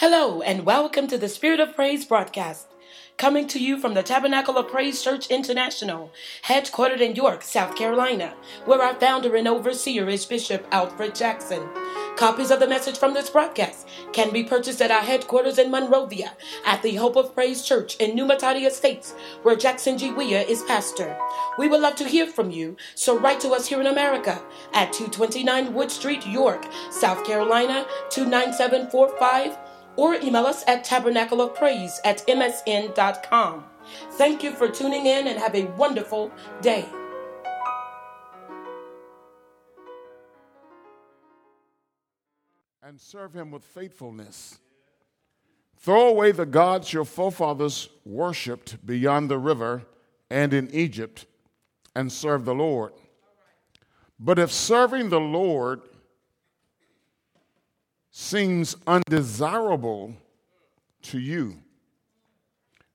Hello, and welcome to the Spirit of Praise broadcast. Coming to you from the Tabernacle of Praise Church International, headquartered in York, South Carolina, where our founder and overseer is Bishop Alfred Jackson. Copies of the message from this broadcast can be purchased at our headquarters in Monrovia at the Hope of Praise Church in New Matadi Estates, where Jackson G. Weah is pastor. We would love to hear from you, so write to us here in America at 229 Wood Street, York, South Carolina 29745 or email us at tabernacleofpraise at msn.com. Thank you for tuning in and have a wonderful day. and serve him with faithfulness. Throw away the gods your forefathers worshipped beyond the river and in Egypt, and serve the Lord. But if serving the Lord seems undesirable to you,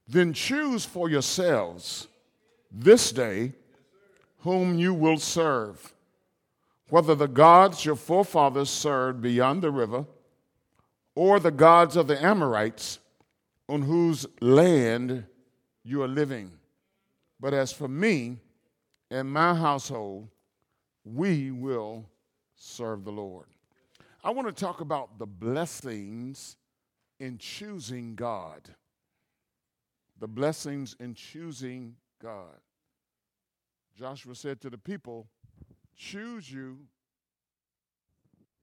then choose for yourselves this day whom you will serve whether the gods your forefathers served beyond the river, or the gods of the Amorites on whose land you are living. But as for me and my household, we will serve the Lord. I want to talk about the blessings in choosing God. The blessings in choosing God. Joshua said to the people, choose you.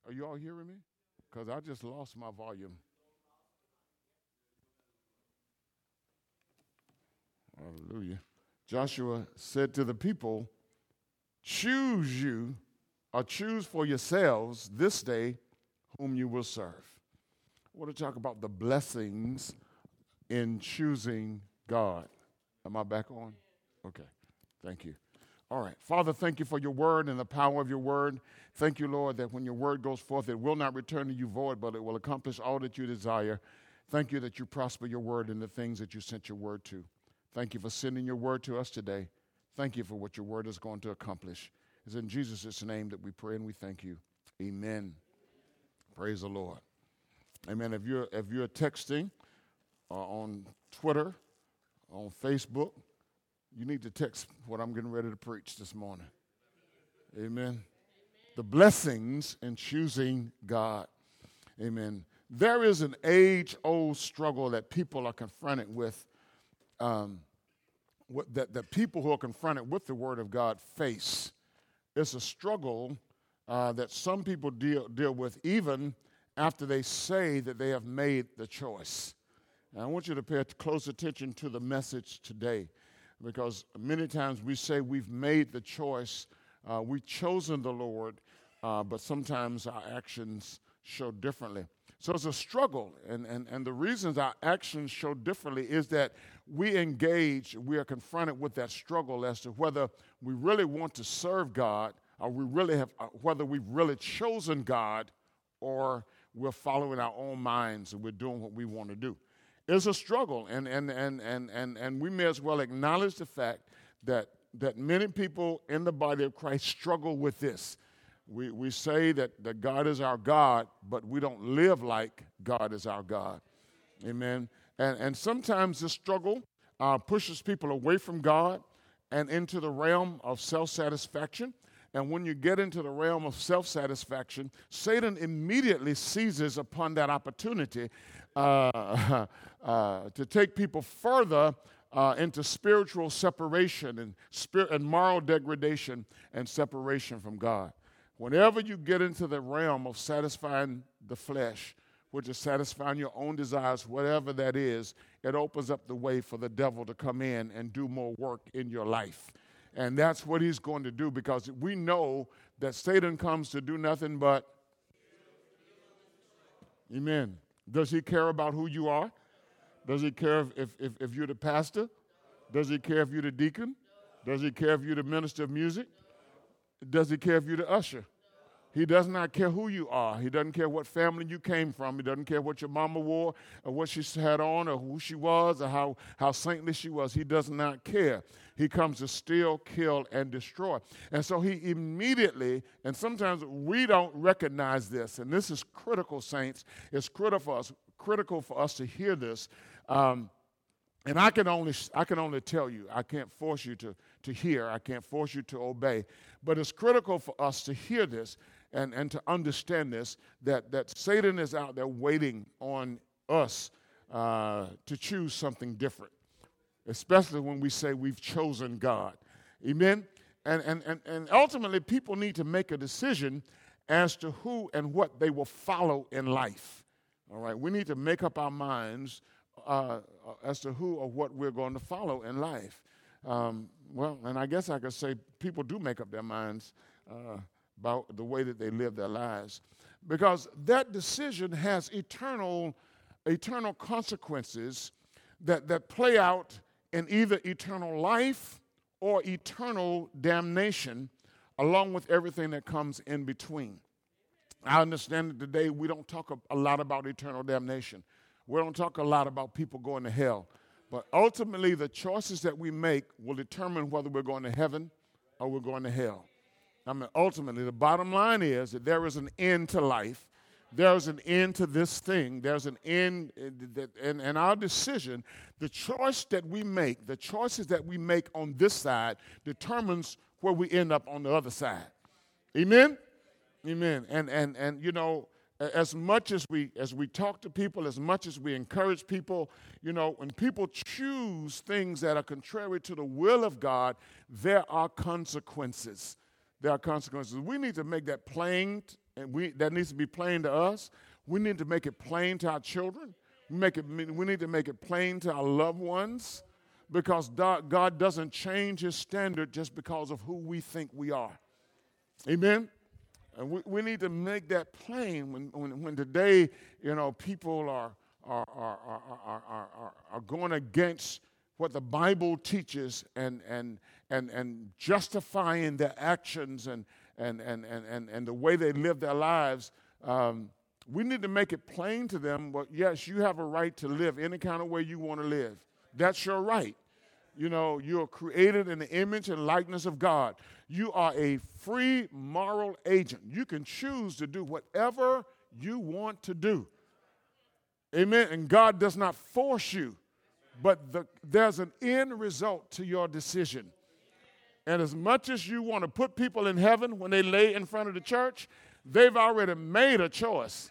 Are you all hearing me? Because I just lost my volume. Hallelujah. Joshua said to the people, Choose you, or choose for yourselves this day whom you will serve. I want to talk about the blessings in choosing God. Am I back on? Okay. Thank you. All right. Father, thank you for your word and the power of your word. Thank you, Lord, that when your word goes forth, it will not return to you void, but it will accomplish all that you desire. Thank you that you prosper your word in the things that you sent your word to. Thank you for sending your word to us today. Thank you for what your word is going to accomplish. It's in Jesus' name that we pray and we thank you. Amen. Praise the Lord. Amen. If you're if you're texting uh, on Twitter, on Facebook, you need to text what I'm getting ready to preach this morning. Amen. Amen. The blessings in choosing God. Amen. There is an age old struggle that people are confronted with, um, what, that, that people who are confronted with the Word of God face. It's a struggle uh, that some people deal, deal with even after they say that they have made the choice. And I want you to pay close attention to the message today because many times we say we've made the choice, uh, we've chosen the Lord, uh, but sometimes our actions show differently. So it's a struggle, and, and, and the reasons our actions show differently is that we engage, we are confronted with that struggle as to whether we really want to serve God, we really have, uh, whether we've really chosen God, or we're following our own minds and we're doing what we want to do is a struggle. And, and, and, and, and, and we may as well acknowledge the fact that, that many people in the body of Christ struggle with this. We, we say that, that God is our God, but we don't live like God is our God. Amen. And, and sometimes this struggle uh, pushes people away from God and into the realm of self satisfaction. And when you get into the realm of self satisfaction, Satan immediately seizes upon that opportunity uh, uh, to take people further uh, into spiritual separation and, and moral degradation and separation from God. Whenever you get into the realm of satisfying the flesh, which is satisfying your own desires, whatever that is, it opens up the way for the devil to come in and do more work in your life. And that's what he's going to do because we know that Satan comes to do nothing but. Amen. Does he care about who you are? Does he care if, if, if you're the pastor? Does he care if you're the deacon? Does he care if you're the minister of music? Does he care if you're the usher? He does not care who you are. He doesn't care what family you came from. He doesn't care what your mama wore or what she had on or who she was or how, how saintly she was. He does not care. He comes to steal, kill, and destroy. And so he immediately, and sometimes we don't recognize this, and this is critical, saints. It's critical for us, critical for us to hear this. Um, and I can only I can only tell you. I can't force you to to hear. I can't force you to obey. But it's critical for us to hear this and, and to understand this that, that Satan is out there waiting on us uh, to choose something different, especially when we say we've chosen God. Amen? And, and, and, and ultimately, people need to make a decision as to who and what they will follow in life. All right, we need to make up our minds uh, as to who or what we're going to follow in life. Um, well, and I guess I could say people do make up their minds uh, about the way that they live their lives because that decision has eternal, eternal consequences that, that play out in either eternal life or eternal damnation, along with everything that comes in between. I understand that today we don't talk a lot about eternal damnation. We don't talk a lot about people going to hell. But ultimately, the choices that we make will determine whether we're going to heaven or we're going to hell. I mean, ultimately, the bottom line is that there is an end to life. There's an end to this thing. There's an end, uh, and, and our decision, the choice that we make, the choices that we make on this side determines where we end up on the other side. Amen? Amen. And, and, and you know, as much as we as we talk to people as much as we encourage people you know when people choose things that are contrary to the will of god there are consequences there are consequences. We need to make that plain and we that needs to be plain to us. We need to make it plain to our children. We make it we need to make it plain to our loved ones because god doesn't change his standard just because of who we think we are. Amen? And we, we need to make that plain when, when, when today, you know, people are, are, are, are, are, are, going against what the Bible teaches and, and, and, and justifying their actions and, and, and, and, and, and the way they live their lives. Um, we need to make it plain to them, but yes, you have a right to live any kind of way you want to live. That's your right. You know, you're created in the image and likeness of God. You are a free moral agent. You can choose to do whatever you want to do. Amen. And God does not force you, but the, there's an end result to your decision. And as much as you want to put people in heaven when they lay in front of the church, they've already made a choice.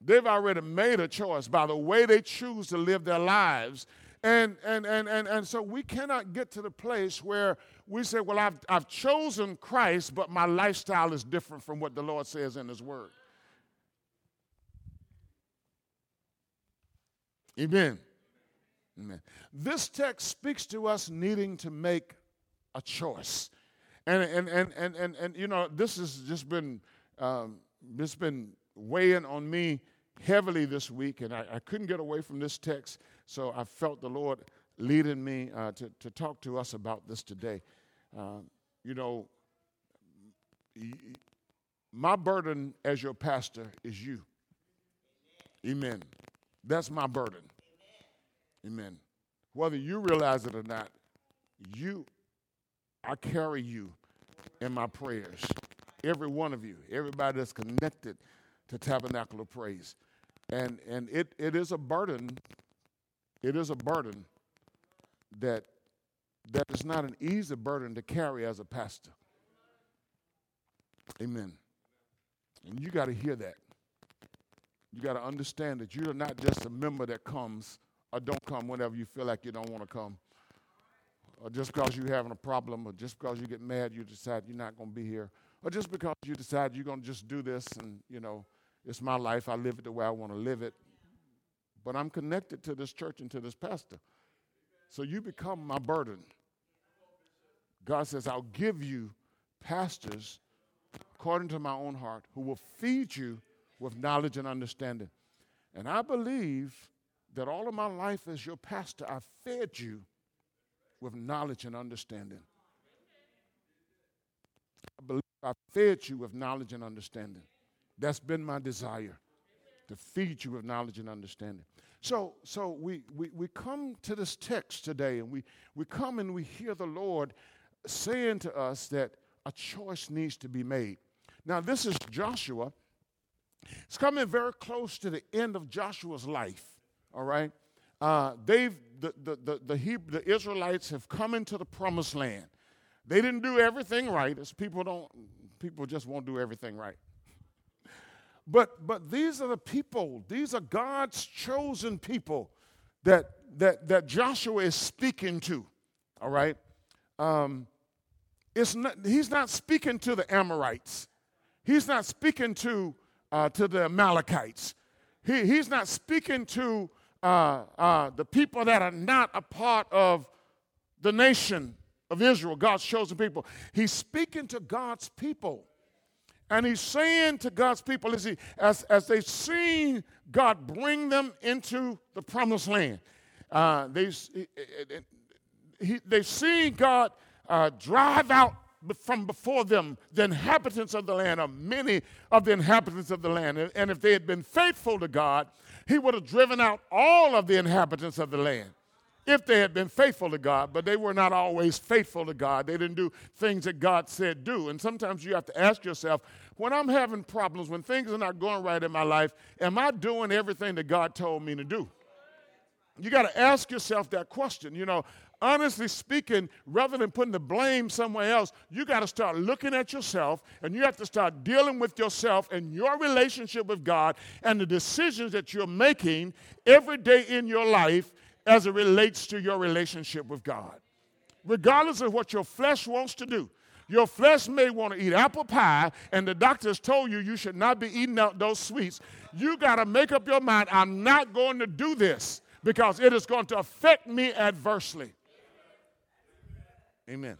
They've already made a choice by the way they choose to live their lives and, and, and, and, and so we cannot get to the place where we say, well, I've, I've chosen Christ, but my lifestyle is different from what the Lord says in His Word. Amen. Amen. This text speaks to us needing to make a choice. And, and, and, and, and, and you know, this has just been, um, this been weighing on me heavily this week, and I, I couldn't get away from this text. So I felt the Lord leading me uh, to, to talk to us about this today. Uh, you know, my burden as your pastor is you. Amen. That's my burden. Amen. Whether you realize it or not, you, I carry you in my prayers. Every one of you, everybody that's connected to Tabernacle of Praise. And, and it, it is a burden it is a burden that that is not an easy burden to carry as a pastor. Amen. And you got to hear that. You got to understand that you're not just a member that comes or don't come whenever you feel like you don't want to come. Or just because you're having a problem, or just because you get mad, you decide you're not going to be here. Or just because you decide you're going to just do this and, you know, it's my life, I live it the way I want to live it but I'm connected to this church and to this pastor. So you become my burden. God says, I'll give you pastors according to my own heart who will feed you with knowledge and understanding. And I believe that all of my life as your pastor, I fed you with knowledge and understanding. I believe I fed you with knowledge and understanding. That's been my desire to feed you with knowledge and understanding. So, so we, we, we come to this text today and we, we come and we hear the Lord saying to us that a choice needs to be made. Now, this is Joshua, It's coming very close to the end of Joshua's life, all right? Uh, they've, the, the, the, the, Hebrew, the Israelites have come into the promised land. They didn't do everything right, as people don't, people just won't do everything right. But, but these are the people, these are God's chosen people that, that, that Joshua is speaking to, all right? Um, it's not, he's not speaking to the Amorites. He's not speaking to, uh, to the Amalekites. He, he's not speaking to uh, uh, the people that are not a part of the nation of Israel, God's chosen people. He's speaking to God's people. And he's saying to God's people, as, he, as, as they've seen God bring them into the promised land, uh, they, he, they've seen God uh, drive out from before them the inhabitants of the land, or many of the inhabitants of the land. And if they had been faithful to God, he would have driven out all of the inhabitants of the land if they had been faithful to God, but they were not always faithful to God. They didn't do things that God said do. And sometimes you have to ask yourself, when I'm having problems, when things are not going right in my life, am I doing everything that God told me to do? You got to ask yourself that question. You know, honestly speaking, rather than putting the blame somewhere else, you got to start looking at yourself and you have to start dealing with yourself and your relationship with God and the decisions that you're making every day in your life as it relates to your relationship with God. Regardless of what your flesh wants to do, your flesh may want to eat apple pie, and the doctors told you you should not be eating out those sweets. You got to make up your mind I'm not going to do this because it is going to affect me adversely. Amen.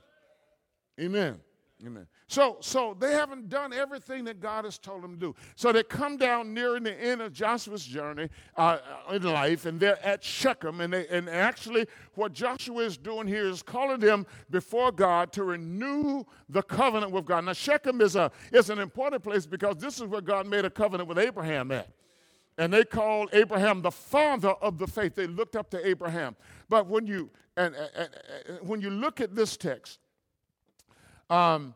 Amen. Amen. So, so they haven't done everything that God has told them to do. So they come down nearing the end of Joshua's journey uh, in life, and they're at Shechem. And, they, and actually, what Joshua is doing here is calling them before God to renew the covenant with God. Now, Shechem is, a, is an important place because this is where God made a covenant with Abraham at. And they called Abraham the father of the faith. They looked up to Abraham. But when you, and, and, and when you look at this text, um,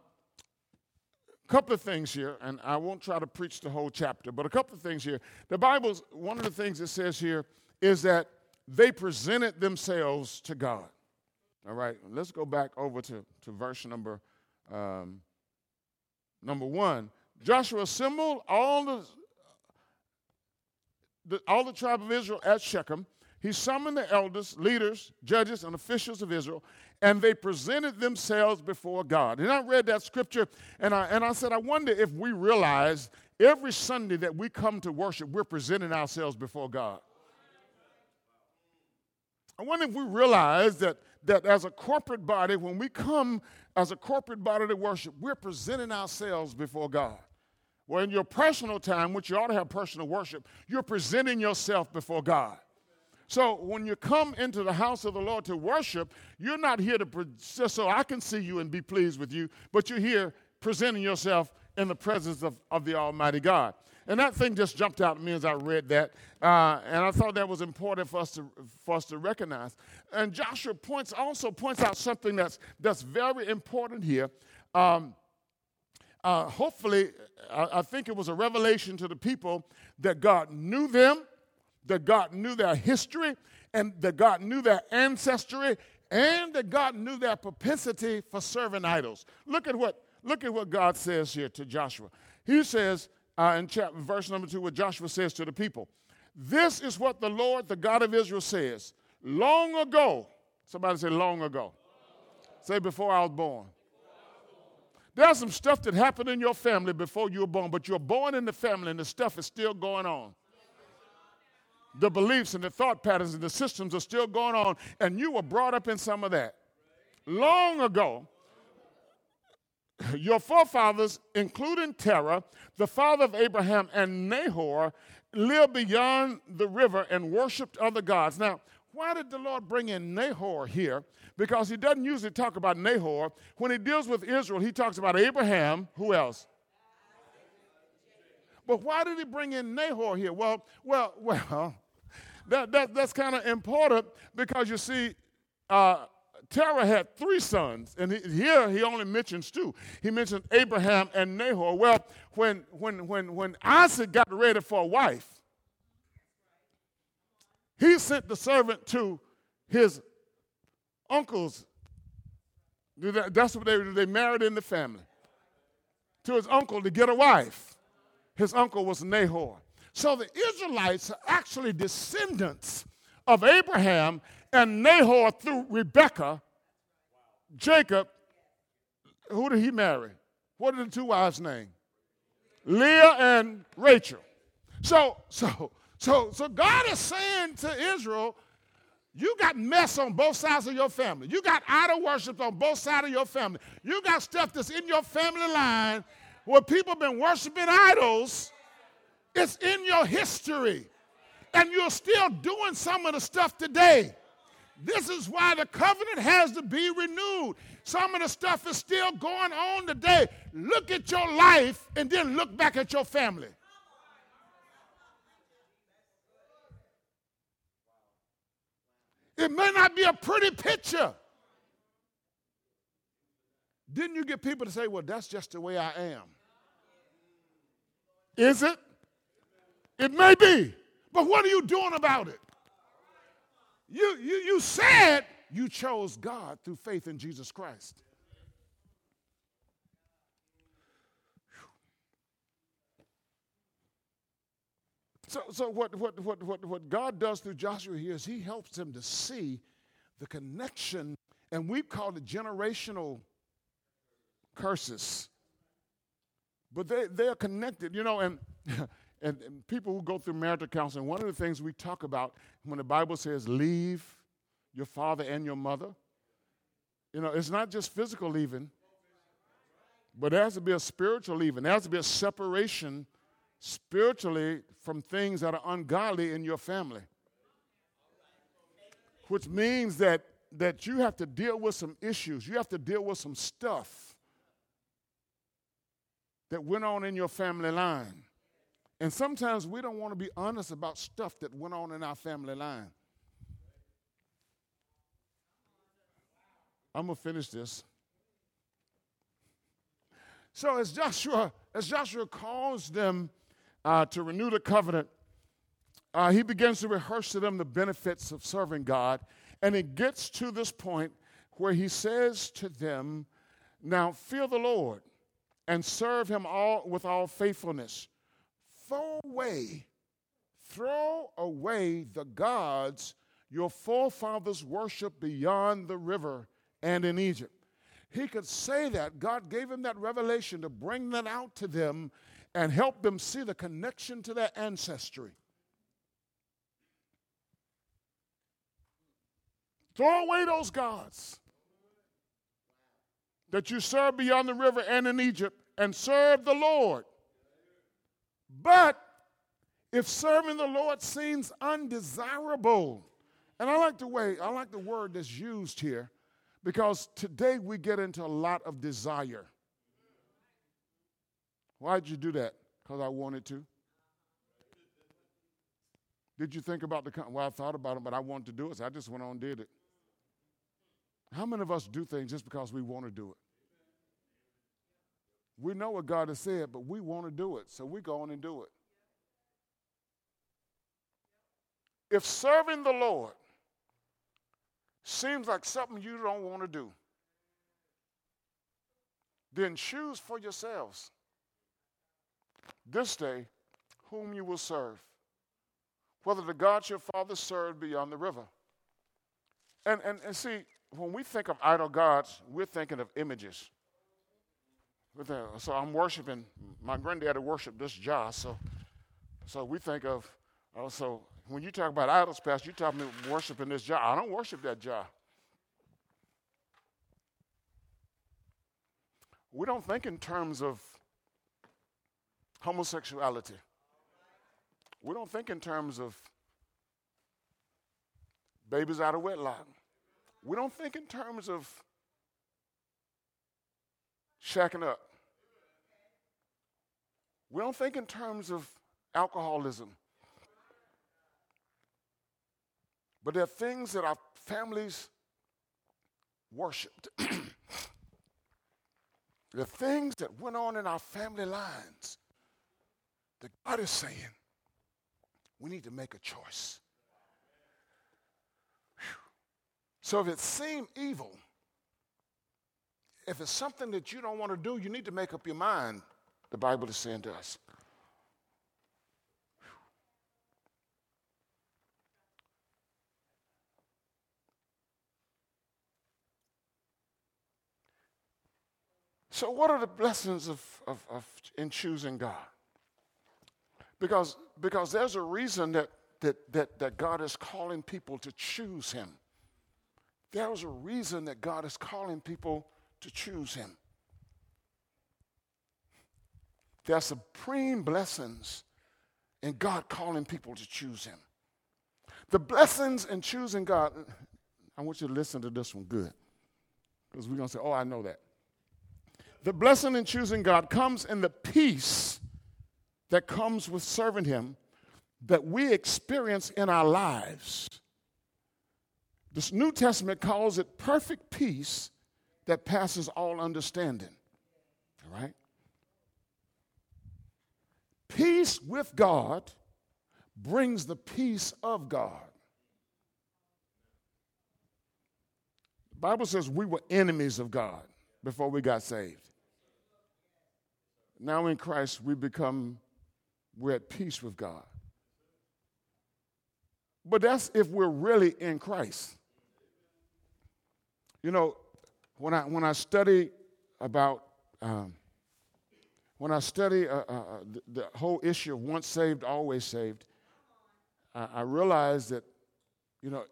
couple of things here, and I won't try to preach the whole chapter, but a couple of things here. The Bible's one of the things it says here is that they presented themselves to God. All right, let's go back over to, to verse number um, number one. Joshua assembled all the, the all the tribe of Israel at Shechem. He summoned the elders, leaders, judges, and officials of Israel, and they presented themselves before God. And I read that scripture and I, and I said, I wonder if we realize every Sunday that we come to worship, we're presenting ourselves before God. I wonder if we realize that, that as a corporate body, when we come as a corporate body to worship, we're presenting ourselves before God. Well, in your personal time, which you ought to have personal worship, you're presenting yourself before God. So when you come into the house of the Lord to worship, you're not here to just so I can see you and be pleased with you, but you're here presenting yourself in the presence of, of the Almighty God. And that thing just jumped out at me as I read that, uh, and I thought that was important for us to for us to recognize. And Joshua points also points out something that's that's very important here. Um, uh, hopefully, I, I think it was a revelation to the people that God knew them that God knew their history and that God knew their ancestry and that God knew their propensity for serving idols. Look at what, look at what God says here to Joshua. He says uh, in chapter, verse number two, what Joshua says to the people This is what the Lord, the God of Israel, says. Long ago, somebody say, long ago. Say, before I was born. There's some stuff that happened in your family before you were born, but you're born in the family and the stuff is still going on the beliefs and the thought patterns and the systems are still going on, and you were brought up in some of that. Long ago, your forefathers, including Terah, the father of Abraham, and Nahor, lived beyond the river and worshiped other gods. Now, why did the Lord bring in Nahor here? Because he doesn't usually talk about Nahor. When he deals with Israel, he talks about Abraham. Who else? But why did he bring in Nahor here? Well, well, well, that, that, that's kind of important because you see, uh, Terah had three sons, and he, here he only mentions two. He mentions Abraham and Nahor. Well, when, when, when, when Isaac got ready for a wife, he sent the servant to his uncle's. That's what they, they married in the family. To his uncle to get a wife. His uncle was Nahor. So the Israelites are actually descendants of Abraham and Nahor through Rebekah, Jacob. Who did he marry? What are the two wives' name? Leah and Rachel. So, so, so, so God is saying to Israel, you got mess on both sides of your family. You got idol worship on both sides of your family. You got stuff that's in your family line where people have been worshiping idols. It's in your history. And you're still doing some of the stuff today. This is why the covenant has to be renewed. Some of the stuff is still going on today. Look at your life and then look back at your family. It may not be a pretty picture. Didn't you get people to say, well, that's just the way I am? Is it? It may be. But what are you doing about it? You, you, you said you chose God through faith in Jesus Christ. So, so what, what, what, what, what God does through Joshua here is he helps him to see the connection, and we call it generational curses. But they, they are connected, you know, and, and, and people who go through marital counseling, one of the things we talk about when the Bible says leave your father and your mother, you know, it's not just physical leaving, but there has to be a spiritual leaving. There has to be a separation spiritually from things that are ungodly in your family. Which means that, that you have to deal with some issues, you have to deal with some stuff that went on in your family line. And sometimes we don't want to be honest about stuff that went on in our family line. I'm going to finish this. So as Joshua, as Joshua calls them uh, to renew the covenant, uh, he begins to rehearse to them the benefits of serving God. And it gets to this point where he says to them, Now fear the Lord and serve him all with all faithfulness. Throw away, throw away the gods your forefathers worshiped beyond the river and in Egypt. He could say that. God gave him that revelation to bring that out to them and help them see the connection to their ancestry. Throw away those gods that you serve beyond the river and in Egypt and serve the Lord. But if serving the Lord seems undesirable, and I like the way, I like the word that's used here because today we get into a lot of desire. Why'd you do that? Because I wanted to. Did you think about the, well, I thought about it, but I wanted to do it, so I just went on and did it. How many of us do things just because we want to do it? We know what God has said, but we want to do it, so we go on and do it. If serving the Lord seems like something you don't want to do, then choose for yourselves this day whom you will serve, whether the gods your father served beyond the river. And, and, and see, when we think of idol gods, we're thinking of images. So I'm worshiping, my granddad worshiped this Jah, so, so we think of, uh, so when you talk about idols, Pastor, you're talking about worshiping this Jah. I don't worship that Jah. We don't think in terms of homosexuality. We don't think in terms of babies out of wedlock. We don't think in terms of shacking up. We don't think in terms of alcoholism. But there are things that our families worshiped. the things that went on in our family lines, that God is saying, we need to make a choice. So if it seemed evil, if it's something that you don't want to do, you need to make up your mind, the Bible is saying to us. So, what are the blessings of, of, of in choosing God? Because, because there's a reason that, that, that, that God is calling people to choose Him. There's a reason that God is calling people to choose Him. There are supreme blessings in God calling people to choose Him. The blessings in choosing God, I want you to listen to this one good. Because we're going to say, oh, I know that. The blessing in choosing God comes in the peace that comes with serving Him that we experience in our lives. This New Testament calls it perfect peace that passes all understanding. All right? Peace with God brings the peace of God. The Bible says we were enemies of God before we got saved. Now in Christ, we become, we're at peace with God. But that's if we're really in Christ. You know, when I, when I study about, um, when I study uh, uh, uh, the, the, whole issue of once saved, always saved, I, I realize that, you know,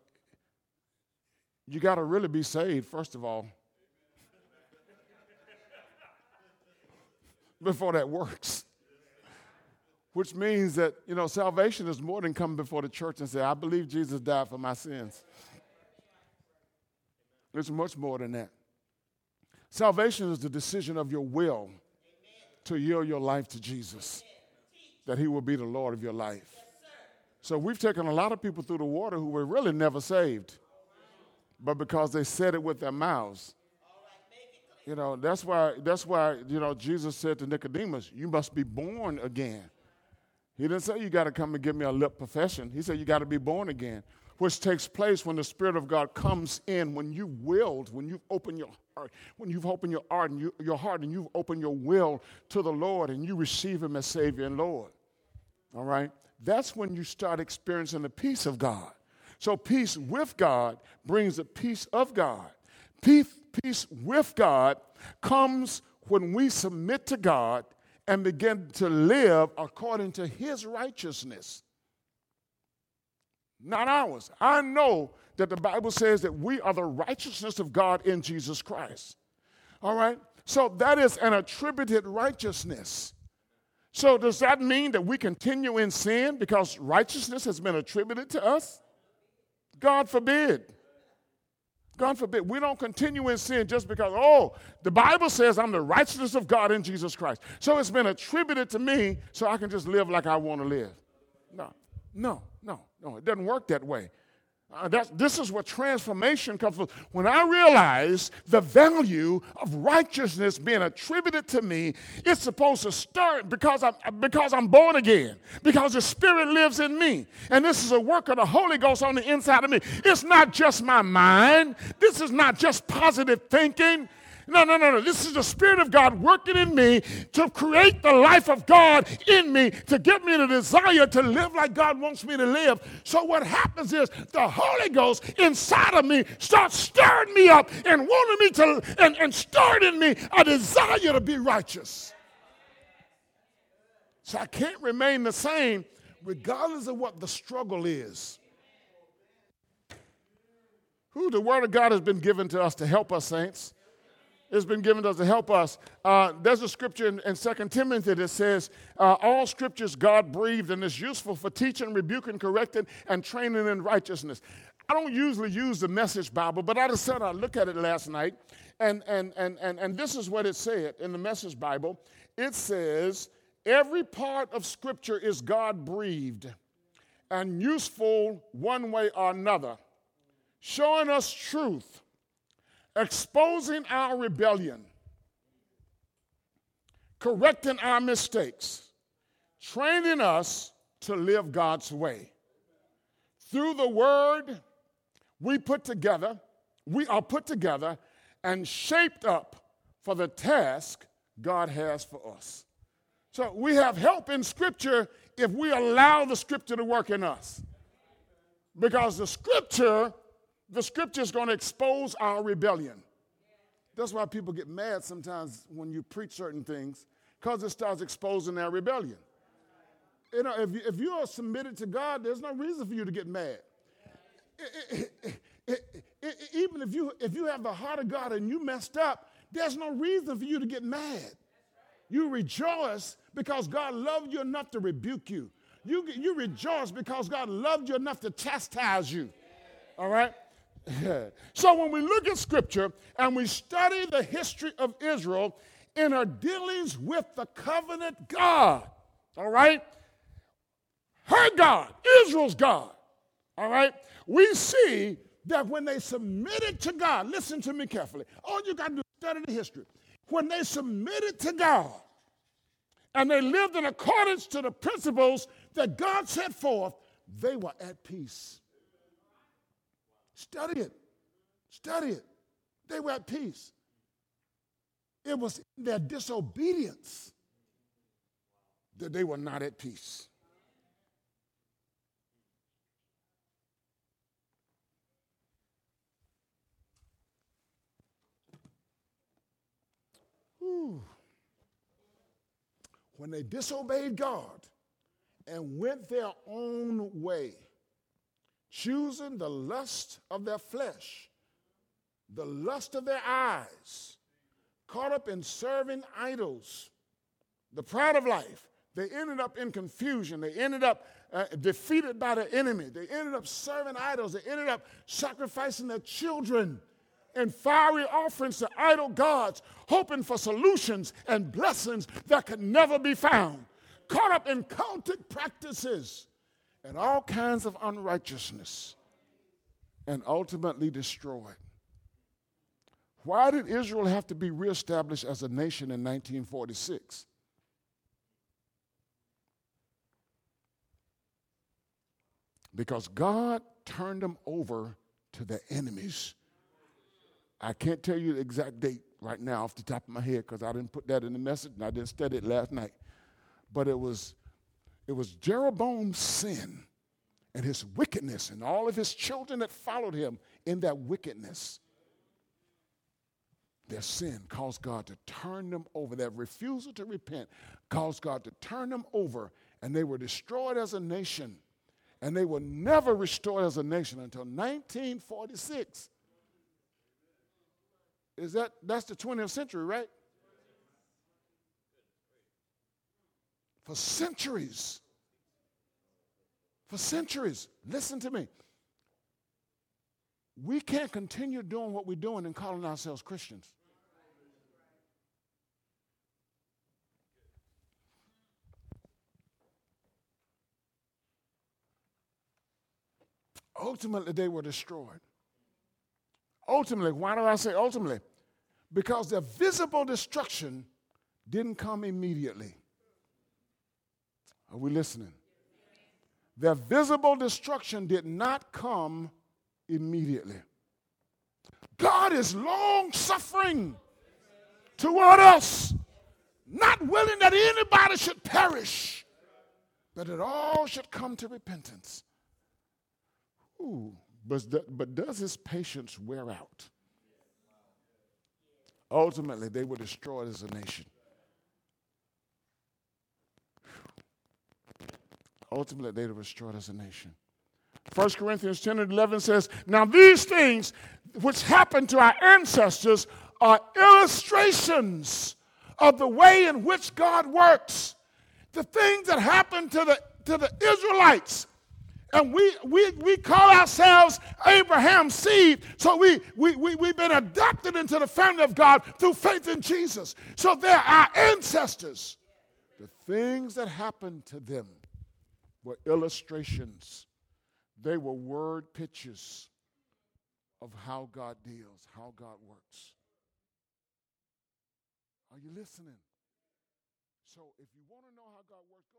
you got to really be saved, first of all, before that works. Which means that, you know, salvation is more than coming before the church and say, I believe Jesus died for my sins. It's much more than that. Salvation is the decision of your will to yield your life to Jesus, that He will be the Lord of your life. So we've taken a lot of people through the water who were really never saved, but because they said it with their mouths. You know, that's why, that's why, you know, Jesus said to Nicodemus, You must be born again. He didn't say you got to come and give me a lip profession. He said you got to be born again which takes place when the Spirit of God comes in, when you willed, when you've opened your heart, when you've opened your heart and you, your heart and you've opened your will to the Lord and you receive Him as Savior and Lord. All right? That's when you start experiencing the peace of God. So, peace with God brings the peace of God. Peace, peace with God comes when we submit to God and begin to live according to His righteousness not ours. I know that the Bible says that we are the righteousness of God in Jesus Christ. All right? So that is an attributed righteousness. So does that mean that we continue in sin because righteousness has been attributed to us? God forbid. God forbid. We don't continue in sin just because, oh, the Bible says I'm the righteousness of God in Jesus Christ. So it's been attributed to me so I can just live like I want to live. No, no, no. No, it doesn't work that way. Uh, this is what transformation comes from. When I realize the value of righteousness being attributed to me, it's supposed to start because I'm, because I'm born again, because the Spirit lives in me. And this is a work of the Holy Ghost on the inside of me. It's not just my mind, this is not just positive thinking. No, no, no, no. This is the Spirit of God working in me to create the life of God in me, to give me the desire to live like God wants me to live. So, what happens is the Holy Ghost inside of me starts stirring me up and wanting me to, and, and starting in me a desire to be righteous. So, I can't remain the same regardless of what the struggle is. Who the Word of God has been given to us to help us, saints has been given to us to help us. Uh, there's a scripture in, in 2 Timothy that says, uh, All scriptures God breathed and is useful for teaching, rebuking, correcting, and training in righteousness. I don't usually use the message Bible, but I decided I'd look at it last night, and, and, and, and, and this is what it said in the message Bible. It says, Every part of scripture is God breathed and useful one way or another, showing us truth exposing our rebellion, correcting our mistakes, training us to live God's way. Through the word we put together, we are put together and shaped up for the task God has for us. So we have help in Scripture if we allow the Scripture to work in us. Because the Scripture, the Scripture is going to expose our rebellion. That's why people get mad sometimes when you preach certain things, because it starts exposing their rebellion. You know, if you, if you are submitted to God, there's no reason for you to get mad. It, it, it, even if you if you have the heart of God and you messed up, there's no reason for you to get mad. You rejoice because God loved you enough to rebuke you. You, you rejoice because God loved you enough to chastise you. All right? so when we look at scripture and we study the history of Israel in her dealings with the covenant God, all right? Her God, Israel's God, all right? We see that when they submitted to God, listen to me carefully. All you got to do is study the history. When they submitted to God and they lived in accordance to the principles that God set forth, they were at peace. Study it. Study it. They were at peace. It was their disobedience that they were not at peace. When they disobeyed God and went their own way, choosing the lust of their flesh, the lust of their eyes, caught up in serving idols, the pride of life, they ended up in confusion. They ended up uh, defeated by the enemy. They ended up serving idols. They ended up sacrificing their children and fiery offerings to idol gods, hoping for solutions and blessings that could never be found, caught up in cultic practices and all kinds of unrighteousness, and ultimately destroyed. Why did Israel have to be reestablished as a nation in 1946? Because God turned them over to the enemies I can't tell you the exact date right now off the top of my head because I didn't put that in the message and I didn't study it last night. But it was it was Jeroboam's sin and his wickedness and all of his children that followed him in that wickedness. Their sin caused God to turn them over. Their refusal to repent caused God to turn them over, and they were destroyed as a nation. And they were never restored as a nation until 1946 is that that's the 20th century, right? For centuries. For centuries. Listen to me. We can't continue doing what we're doing and calling ourselves Christians. Ultimately, they were destroyed. Ultimately, why do I say ultimately? Because the visible destruction didn't come immediately. Are we listening? The visible destruction did not come immediately. God is long suffering toward us, not willing that anybody should perish, but that all should come to repentance. Ooh. But, but does his patience wear out? Ultimately, they were destroyed as a nation. Ultimately, they destroyed as a nation. 1 Corinthians 10 and 11 says, Now these things which happened to our ancestors are illustrations of the way in which God works. The things that happened to the, to the Israelites and we, we, we call ourselves Abraham's seed. So we, we, we, we've been adopted into the family of God through faith in Jesus. So they're our ancestors. The things that happened to them were illustrations, they were word pictures of how God deals, how God works. Are you listening? So if you want to know how God works,